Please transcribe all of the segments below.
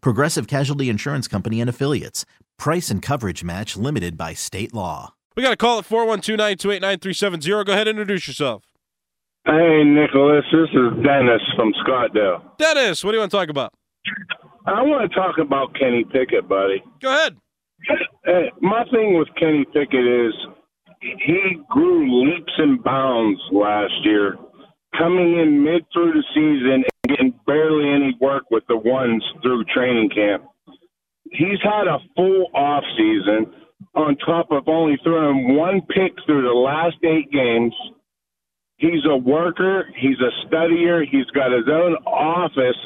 Progressive Casualty Insurance Company and Affiliates. Price and coverage match limited by state law. We got a call at 412 928 9370. Go ahead and introduce yourself. Hey, Nicholas. This is Dennis from Scottdale. Dennis, what do you want to talk about? I want to talk about Kenny Pickett, buddy. Go ahead. Hey, my thing with Kenny Pickett is he grew leaps and bounds last year, coming in mid through the season and getting barely any work with the ones through training camp. He's had a full off season on top of only throwing one pick through the last eight games. He's a worker. He's a studier. He's got his own office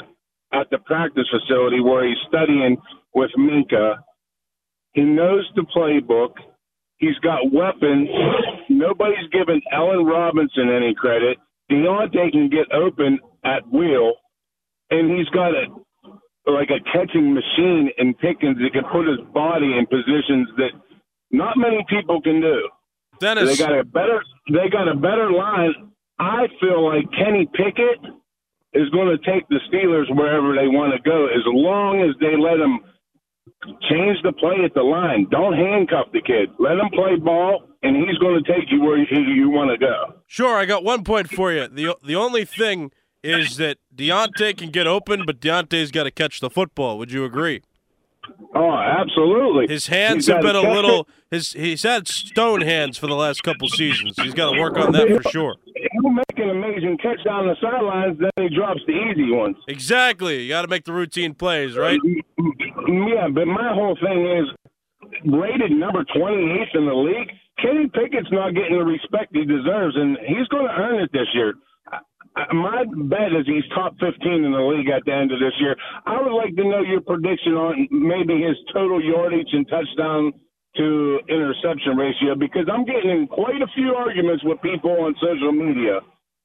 at the practice facility where he's studying with Minka. He knows the playbook. He's got weapons. Nobody's given Allen Robinson any credit. Diontae can get open at will, and he's got a like a catching machine in Pickens that can put his body in positions that not many people can do. Dennis. They got a better they got a better line. I feel like Kenny Pickett is going to take the Steelers wherever they want to go as long as they let him change the play at the line. Don't handcuff the kid. Let him play ball, and he's going to take you where you, you want to go. Sure, I got one point for you. The the only thing is that Diontae can get open, but Diontae's got to catch the football. Would you agree? Oh, absolutely. His hands have been a little it. his he's had stone hands for the last couple seasons. He's got to work on that for sure. He'll make an amazing catch down the sidelines, then he drops the easy ones. Exactly. You got to make the routine plays, right? Yeah, but my whole thing is rated number 28th in the league. Kenny Pickett's not getting the respect he deserves, and he's going to earn it this year. My bet is he's top 15 in the league at the end of this year. I would like to know your prediction on maybe his total yardage and touchdown to interception ratio because I'm getting in quite a few arguments with people on social media.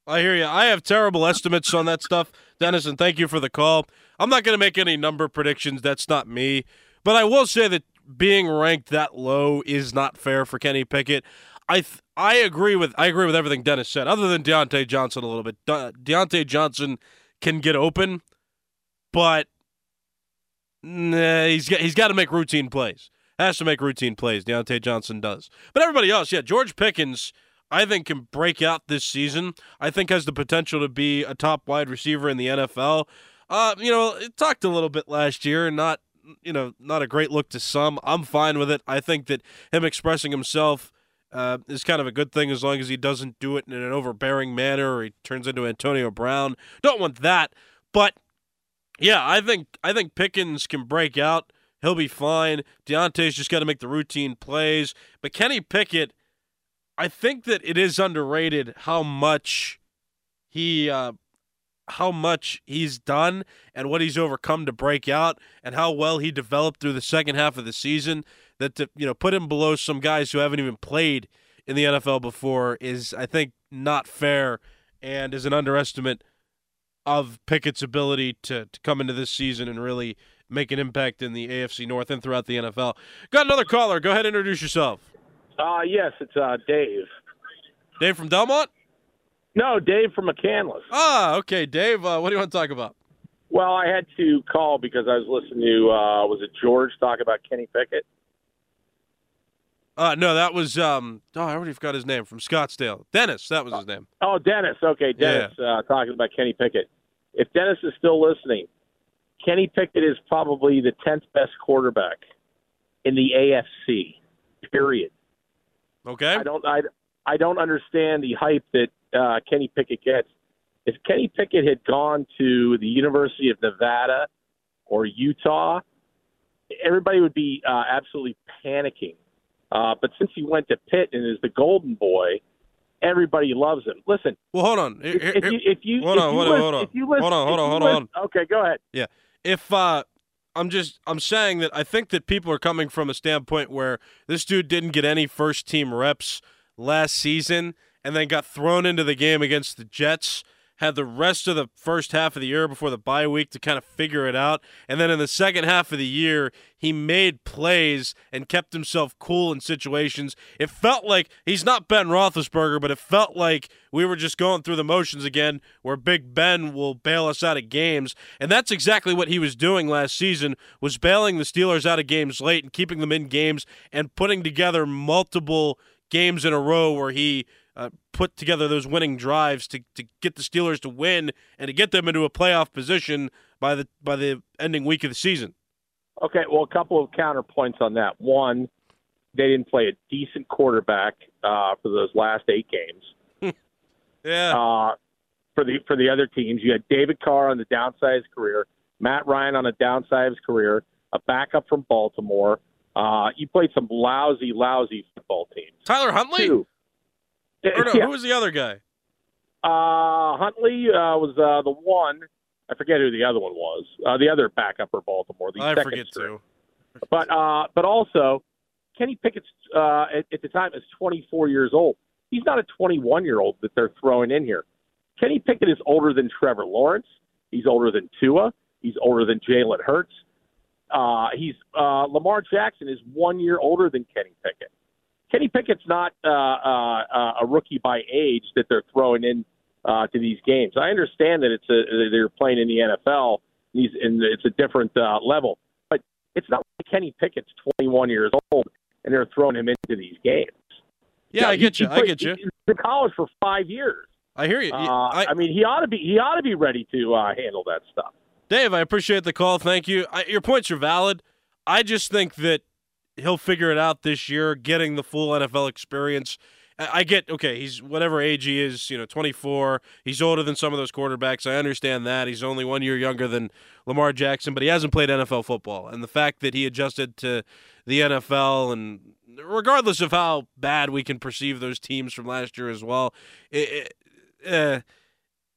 I hear you. I have terrible estimates on that stuff, Dennis, and thank you for the call. I'm not going to make any number predictions. That's not me. But I will say that being ranked that low is not fair for Kenny Pickett. I th- I agree with I agree with everything Dennis said, other than Diontae Johnson a little bit. De- Diontae Johnson can get open, but nah, he's got, he's got to make routine plays. Has to make routine plays. Diontae Johnson does. But everybody else, yeah, George Pickens, I think can break out this season. I think has the potential to be a top wide receiver in the NFL. Uh, you know, it talked a little bit last year, and not you know, not a great look to some. I'm fine with it. I think that him expressing himself uh, is kind of a good thing as long as he doesn't do it in an overbearing manner or he turns into Antonio Brown. Don't want that. But yeah, I think I think Pickens can break out. He'll be fine. Diontae's just got to make the routine plays. But Kenny Pickett, I think that it is underrated how much he uh, how much he's done and what he's overcome to break out and how well he developed through the second half of the season that to you know put him below some guys who haven't even played in the NFL before is I think not fair and is an underestimate of Pickett's ability to, to come into this season and really make an impact in the AFC North and throughout the NFL. Got another caller. Go ahead and introduce yourself. Uh, yes, it's uh, Dave. Dave from Delmont? No, Dave from McCandless. Ah, okay. Dave, uh, what do you want to talk about? Well, I had to call because I was listening to uh, was it George talk about Kenny Pickett? Uh, no, that was um. Oh, I already forgot his name from Scottsdale. Dennis, that was his name. Oh, Dennis. Okay, Dennis uh, talking about Kenny Pickett. If Dennis is still listening, Kenny Pickett is probably the tenth best quarterback in the AFC. Period. Okay. I don't I, I don't understand the hype that uh, Kenny Pickett gets. If Kenny Pickett had gone to the University of Nevada or Utah, everybody would be uh, absolutely panicking. Uh, but since he went to Pitt and is the golden boy, everybody loves him. Listen, Well, hold on. If, if you if you hold if on, you hold on, hold on. if you list- Hold on, hold on, hold on. Okay, go ahead. Yeah. If uh I'm just I'm saying that I think that people are coming from a standpoint where this dude didn't get any first team reps last season and then got thrown into the game against the Jets, had the rest of the first half of the year before the bye week to kind of figure it out, and then in the second half of the year he made plays and kept himself cool in situations. It felt like he's not Ben Roethlisberger, but it felt like we were just going through the motions again, where Big Ben will bail us out of games, and that's exactly what he was doing last season. Was bailing the Steelers out of games late and keeping them in games and putting together multiple games in a row where he uh, put together those winning drives to, to get the Steelers to win and to get them into a playoff position by the by the ending week of the season. Okay, well, a couple of counterpoints on that. One, they didn't play a decent quarterback uh, for those last eight games. Yeah. Uh, for the for the other teams, you had David Carr on the downside of his career, Matt Ryan on the downside of his career, a backup from Baltimore. Uh, you played some lousy, lousy football teams. Tyler Huntley? Two. Or no, Yeah. who was the other guy? Uh, Huntley uh, was uh, the one. I forget who the other one was. Uh, the other backup for Baltimore. The I forget string. too. But uh, but also, Kenny Pickett's uh, at, at the time is 24 years old. He's not a 21 year old that they're throwing in here. Kenny Pickett is older than Trevor Lawrence. He's older than Tua. He's older than Jalen Hurts. Uh, he's uh, Lamar Jackson is one year older than Kenny Pickett. Kenny Pickett's not uh, uh, uh, a rookie by age that they're throwing in uh, to these games. I understand that it's a they're playing in the NFL. He's and it's a different uh, level, but it's not like Kenny Pickett's 21 years old and they're throwing him into these games. Yeah, I get you. I get you. He was in college for five years. I hear you. Uh, I, I, mean, he ought to be he ought to be ready to uh, handle that stuff. Dave, I appreciate the call. Thank you. I, your points are valid. I just think that he'll figure it out this year, getting the full NFL experience. I get okay. He's whatever age he is, you know, 24. He's older than some of those quarterbacks. I understand that. He's only one year younger than Lamar Jackson, but he hasn't played NFL football. And the fact that he adjusted to the NFL, and regardless of how bad we can perceive those teams from last year as well, it, it, uh,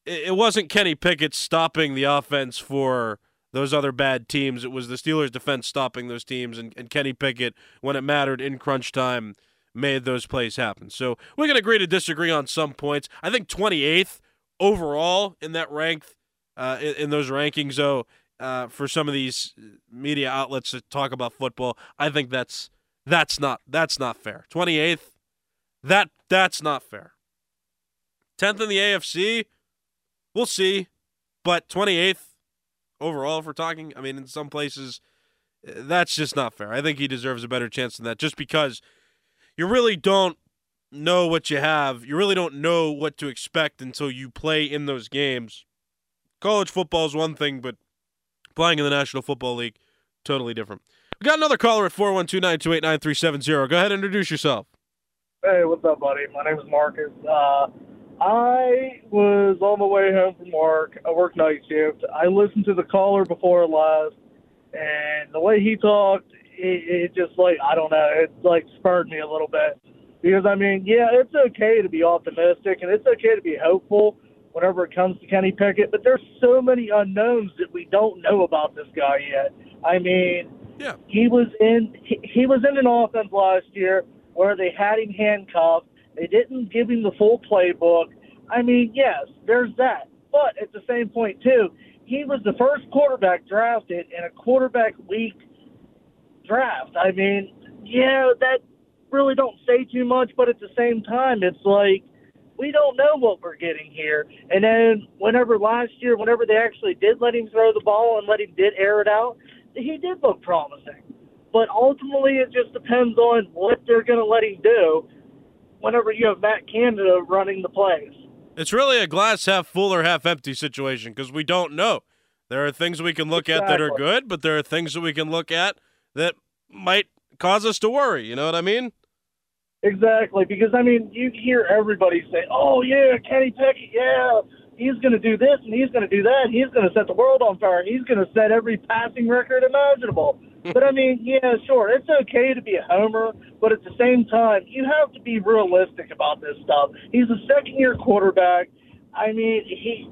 it wasn't Kenny Pickett stopping the offense for those other bad teams. It was the Steelers' defense stopping those teams, and, and Kenny Pickett, when it mattered in crunch time, made those plays happen. So we can agree to disagree on some points. I think 28th overall in that ranked uh, in, in those rankings, though, uh, for some of these media outlets that talk about football, I think that's that's not that's not fair. 28th, that that's not fair. 10th in the AFC, we'll see, but 28th overall, if we're talking, I mean, in some places, eh, that's just not fair. I think he deserves a better chance than that, just because you really don't know what you have. You really don't know what to expect until you play in those games. College football is one thing, but playing in the National Football League, totally different. We got another caller at 412 928 9370. Go ahead and introduce yourself. Hey, what's up, buddy? My name is Marcus. Uh, I was on the way home from work. I work night shift. I listened to the caller before last, and the way he talked, it, it just like I don't know, it like spurred me a little bit. Because I mean, yeah, it's okay to be optimistic and it's okay to be hopeful whenever it comes to Kenny Pickett, but there's so many unknowns that we don't know about this guy yet. I mean, Yeah. he was in he, he was in an offense last year where they had him handcuffed. They didn't give him the full playbook. I mean, yes, there's that. But at the same point too, he was the first quarterback drafted in a quarterback weak draft. I mean, yeah, that really don't say too much, but at the same time, it's like we don't know what we're getting here. And then whenever last year, whenever they actually did let him throw the ball and let him did air it out, he did look promising. But ultimately, it just depends on what they're going to let him do. Whenever you have Matt Canada running the plays. It's really a glass half full or half empty situation because we don't know. There are things we can look at that are good, but there are things that we can look at that might cause us to worry. You know what I mean? Exactly, because I mean, you hear everybody say, "Oh yeah, Kenny Pickett, yeah, he's going to do this and he's going to do that. He's going to set the world on fire. He's going to set every passing record imaginable." But I mean, yeah, sure, it's okay to be a homer, but at the same time, you have to be realistic about this stuff. He's a second-year quarterback. I mean, he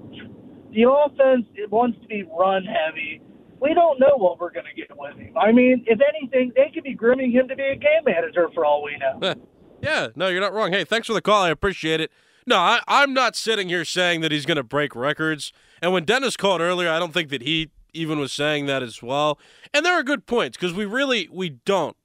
the offense it wants to be run heavy. We don't know what we're going to get with him. I mean, if anything, they could be grooming him to be a game manager for all we know. Yeah, no, you're not wrong. Hey, thanks for the call. I appreciate it. No, I, I'm not sitting here saying that he's going to break records. And when Dennis called earlier, I don't think that he even was saying that as well. And there are good points because we really we don't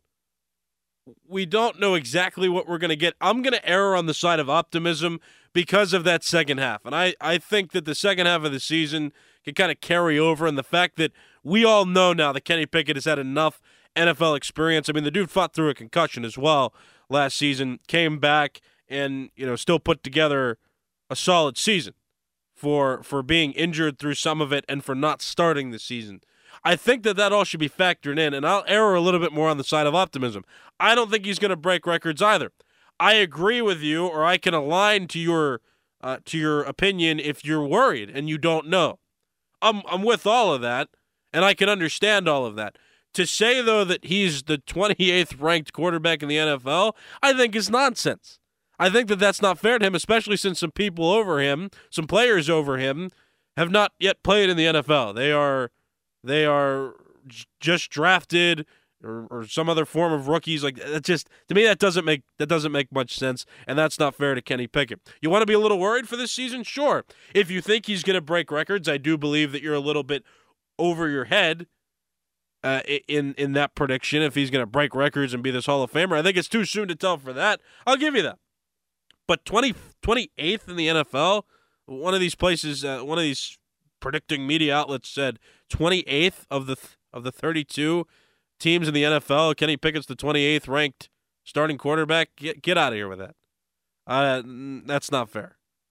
we don't know exactly what we're going to get. I'm going to err on the side of optimism because of that second half. And I, I think that the second half of the season can kind of carry over. And the fact that we all know now that Kenny Pickett has had enough NFL experience. I mean, the dude fought through a concussion as well last season, came back and you know still put together a solid season for for being injured through some of it and for not starting the season. I think that that all should be factored in, and I'll err a little bit more on the side of optimism. I don't think he's going to break records either. I agree with you, or I can align to your uh, to your opinion if you're worried and you don't know. I'm I'm with all of that, and I can understand all of that. To say, though, that he's the 28th ranked quarterback in the NFL, I think is nonsense. I think that that's not fair to him, especially since some people over him, some players over him, have not yet played in the NFL. They are, they are just drafted or, or some other form of rookies. Like that, just to me, that doesn't make that doesn't make much sense, and that's not fair to Kenny Pickett. You want to be a little worried for this season, sure. If you think he's going to break records, I do believe that you're a little bit over your head uh, in in that prediction if he's going to break records and be this Hall of Famer. I think it's too soon to tell for that. I'll give you that. But 20, 28th in the NFL, one of these places, uh, one of these predicting media outlets said 28th of the of the 32 teams in the NFL. Kenny Pickett's the 28th ranked starting quarterback. Get get out of here with that. Uh, that's not fair.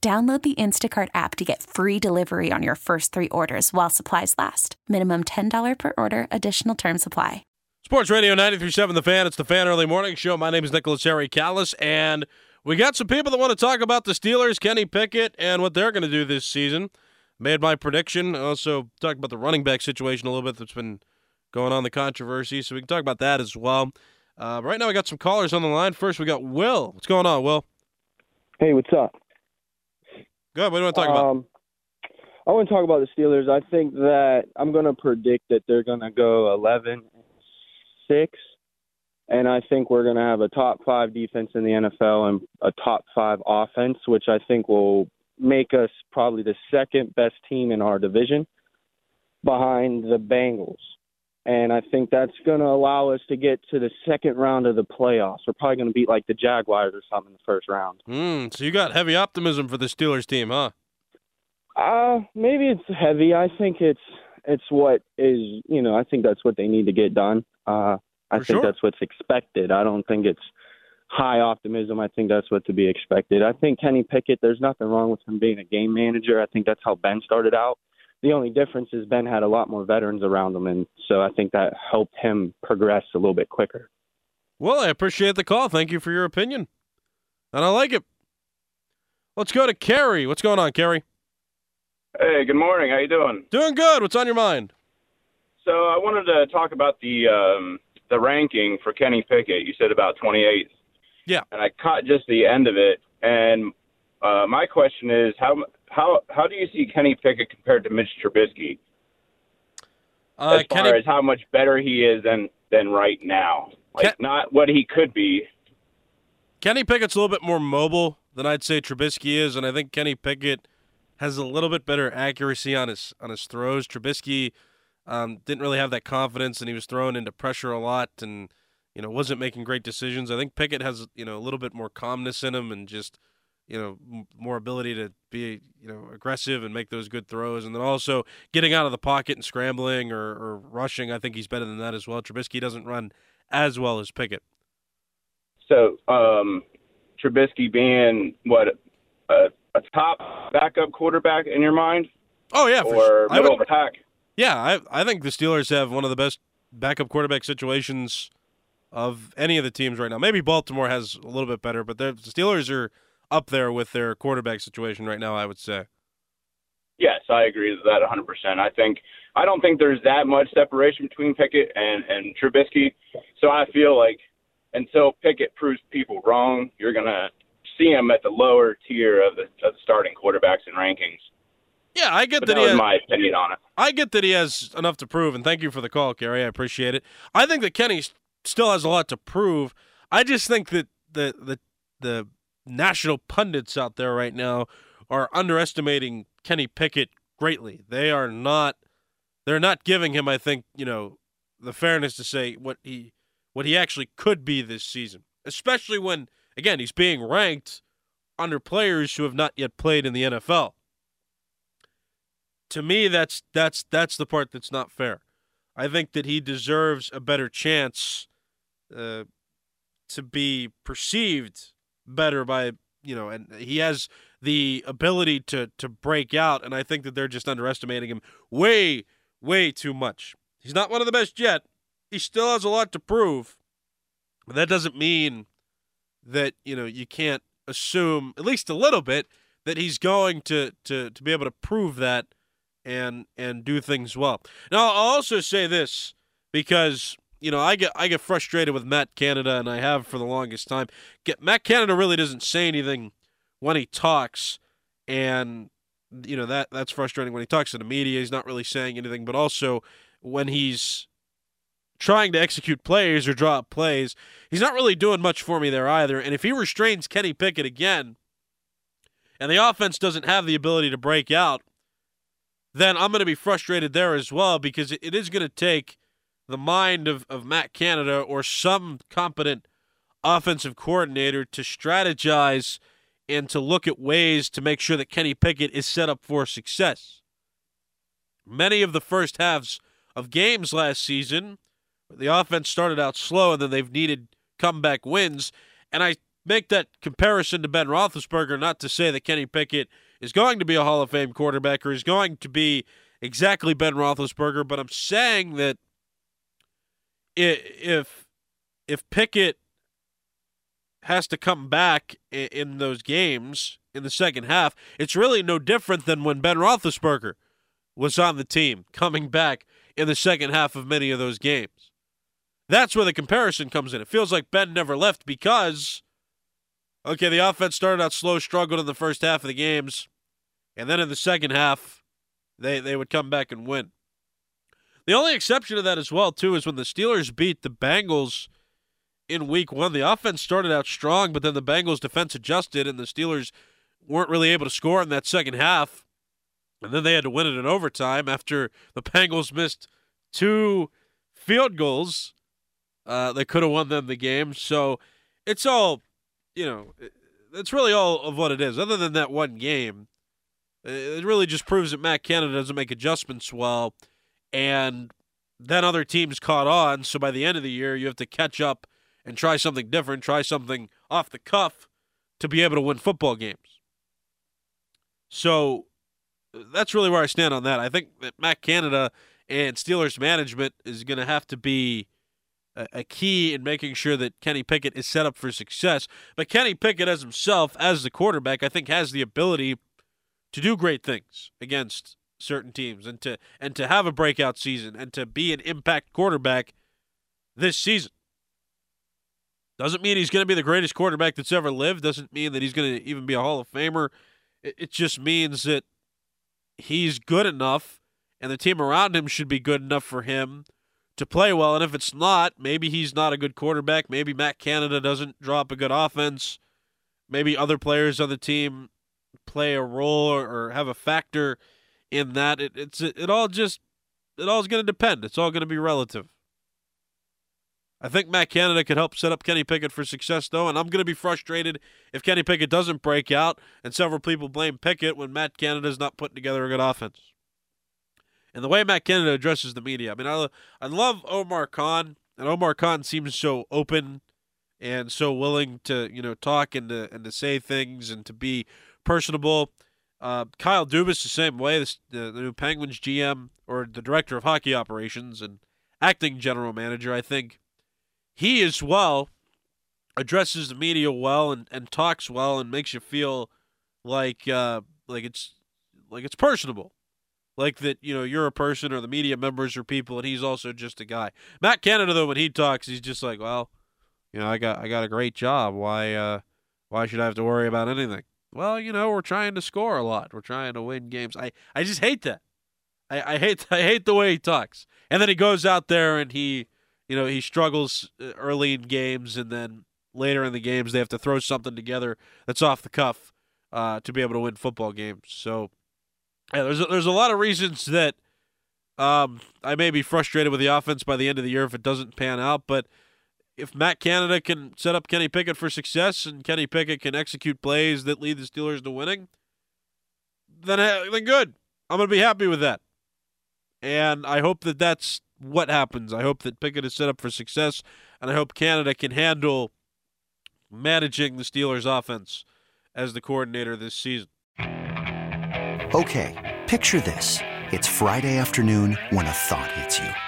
Download the Instacart app to get free delivery on your first three orders while supplies last. Minimum $10 per order, additional term supply. Sports Radio 937 The Fan. It's the Fan Early Morning Show. My name is Nicholas Harry Callas, and we got some people that want to talk about the Steelers, Kenny Pickett, and what they're going to do this season. Made my prediction. Also, talked about the running back situation a little bit that's been going on, the controversy. So we can talk about that as well. Uh, right now, we got some callers on the line. First, we got Will. What's going on, Will? Hey, what's up? Good. What do you want to talk about? Um, I want to talk about the Steelers. I think that I'm going to predict that they're going to go 11 6 and I think we're going to have a top 5 defense in the NFL and a top 5 offense, which I think will make us probably the second best team in our division behind the Bengals. And I think that's going to allow us to get to the second round of the playoffs. We're probably going to beat like the Jaguars or something in the first round. Mm, so you got heavy optimism for the Steelers team, huh? Uh, maybe it's heavy. I think it's it's what is you know. I think that's what they need to get done. Uh, I For think sure. that's what's expected. I don't think it's high optimism. I think that's what to be expected. I think Kenny Pickett. There's nothing wrong with him being a game manager. I think that's how Ben started out. The only difference is Ben had a lot more veterans around him, and so I think that helped him progress a little bit quicker. Well, I appreciate the call. Thank you for your opinion. And I like it. Let's go to Kerry. What's going on, Kerry? Hey, good morning. How you doing? Doing good. What's on your mind? So I wanted to talk about the um, the ranking for Kenny Pickett. You said about 28th. Yeah. And I caught just the end of it. And uh, my question is, how how how do you see Kenny Pickett compared to Mitch Trubisky Uh, as far Kenny, as how much better he is than than right now? Like Ken- not what he could be. Kenny Pickett's a little bit more mobile than I'd say Trubisky is, and I think Kenny Pickett has a little bit better accuracy on his on his throws. Trubisky um, didn't really have that confidence, and he was thrown into pressure a lot, and you know, wasn't making great decisions. I think Pickett has, you know, a little bit more calmness in him and just, you know, m- more ability to be, you know, aggressive and make those good throws. And then also getting out of the pocket and scrambling or, or rushing. I think he's better than that as well. Trubisky doesn't run as well as Pickett. So, um, Trubisky being what a, a top backup quarterback in your mind, Oh yeah, for or sure. Middle would- of the pack? Yeah, I I think the Steelers have one of the best backup quarterback situations of any of the teams right now. Maybe Baltimore has a little bit better, but the Steelers are up there with their quarterback situation right now. I would say. Yes, I agree with that 100%. I think I don't think there's that much separation between Pickett and and Trubisky. So I feel like until Pickett proves people wrong, you're gonna see him at the lower tier of the, of the starting quarterbacks and rankings. Yeah, I get But that, that he has, my opinion on it. I get that he has enough to prove, and thank you for the call, Gary. I appreciate it. I think that Kenny still has a lot to prove. I just think that the the the national pundits out there right now are underestimating Kenny Pickett greatly. They are not they're not giving him, I think, you know, the fairness to say what he what he actually could be this season. Especially when again, he's being ranked under players who have not yet played in the NFL to me that's that's that's the part that's not fair. I think that he deserves a better chance uh, to be perceived better by you know, and he has the ability to to break out, and I think that they're just underestimating him way way too much. He's not one of the best yet. He still has a lot to prove, but that doesn't mean that you know you can't assume at least a little bit that he's going to to to be able to prove that and and do things well. Now I'll also say this because you know I get I get frustrated with Matt Canada and I have for the longest time. Get Matt Canada really doesn't say anything when he talks and you know that that's frustrating when he talks to the media he's not really saying anything but also when he's trying to execute plays or draw up plays he's not really doing much for me there either and if he restrains Kenny Pickett again and the offense doesn't have the ability to break out then I'm going to be frustrated there as well because it, it is going to take the mind of, of Matt Canada or some competent offensive coordinator to strategize and to look at ways to make sure that Kenny Pickett is set up for success. Many of the first halves of games last season, the offense started out slow and then they've needed comeback wins. And I make that comparison to Ben Roethlisberger, not to say that Kenny Pickett is going to be a Hall of Fame quarterback or is going to be exactly Ben Roethlisberger, but I'm saying that if if Pickett has to come back in those games in the second half, it's really no different than when Ben Roethlisberger was on the team coming back in the second half of many of those games. That's where the comparison comes in. It feels like Ben never left because, okay, the offense started out slow, struggled in the first half of the games, and then in the second half, they, they would come back and win. The only exception to that as well, too, is when the Steelers beat the Bengals in week one. The offense started out strong, but then the Bengals defense adjusted, and the Steelers weren't really able to score in that second half. And then they had to win it in overtime after the Bengals missed two field goals uh, that could have won them the game. So it's all, you know, that's really all of what it is. Other than that one game, it really just proves that Matt Canada doesn't make adjustments well, and then other teams caught on. So by the end of the year, you have to catch up and try something different, try something off the cuff to be able to win football games. So that's really where I stand on that. I think that Matt Canada and Steelers management is going to have to be a key in making sure that Kenny Pickett is set up for success. But Kenny Pickett, as himself, as the quarterback, I think has the ability to do great things against certain teams and to and to have a breakout season and to be an impact quarterback this season. Doesn't mean he's going to be the greatest quarterback that's ever lived. Doesn't mean that he's going to even be a Hall of Famer. It, it just means that he's good enough, and the team around him should be good enough for him to play well. And if it's not, maybe he's not a good quarterback. Maybe Matt Canada doesn't drop a good offense. Maybe other players on the team play a role or, or have a factor in that. It, it's it all just it all is going to depend. It's all going to be relative. I think Matt Canada could help set up Kenny Pickett for success, though, and I'm going to be frustrated if Kenny Pickett doesn't break out, and several people blame Pickett when Matt Canada's not putting together a good offense. And the way Matt Canada addresses the media, I mean, I, I love Omar Khan, and Omar Khan seems so open and so willing to, you know, talk and to, and to say things and to be personable. Uh, Kyle Dubas the same way, the, the new Penguins GM or the director of hockey operations and acting general manager, I think he as well addresses the media well and, and talks well and makes you feel like uh, like it's like it's personable. Like that, you know, you're a person or the media members are people and he's also just a guy. Matt Canada though when he talks, he's just like, Well, you know, I got I got a great job. Why uh why should I have to worry about anything? Well, you know, we're trying to score a lot. We're trying to win games. I, I just hate that. I, I hate I hate the way he talks. And then he goes out there and he you know, he struggles uh, early in games, and then later in the games they have to throw something together that's off the cuff uh, to be able to win football games. So, yeah, there's a, there's a lot of reasons that um, I may be frustrated with the offense by the end of the year if it doesn't pan out, but if Matt Canada can set up Kenny Pickett for success and Kenny Pickett can execute plays that lead the Steelers to winning, then then good. I'm gonna be happy with that, and I hope that that's what happens. I hope that Pickett is set up for success, and I hope Canada can handle managing the Steelers' offense as the coordinator this season. Okay, picture this. It's Friday afternoon when a thought hits you.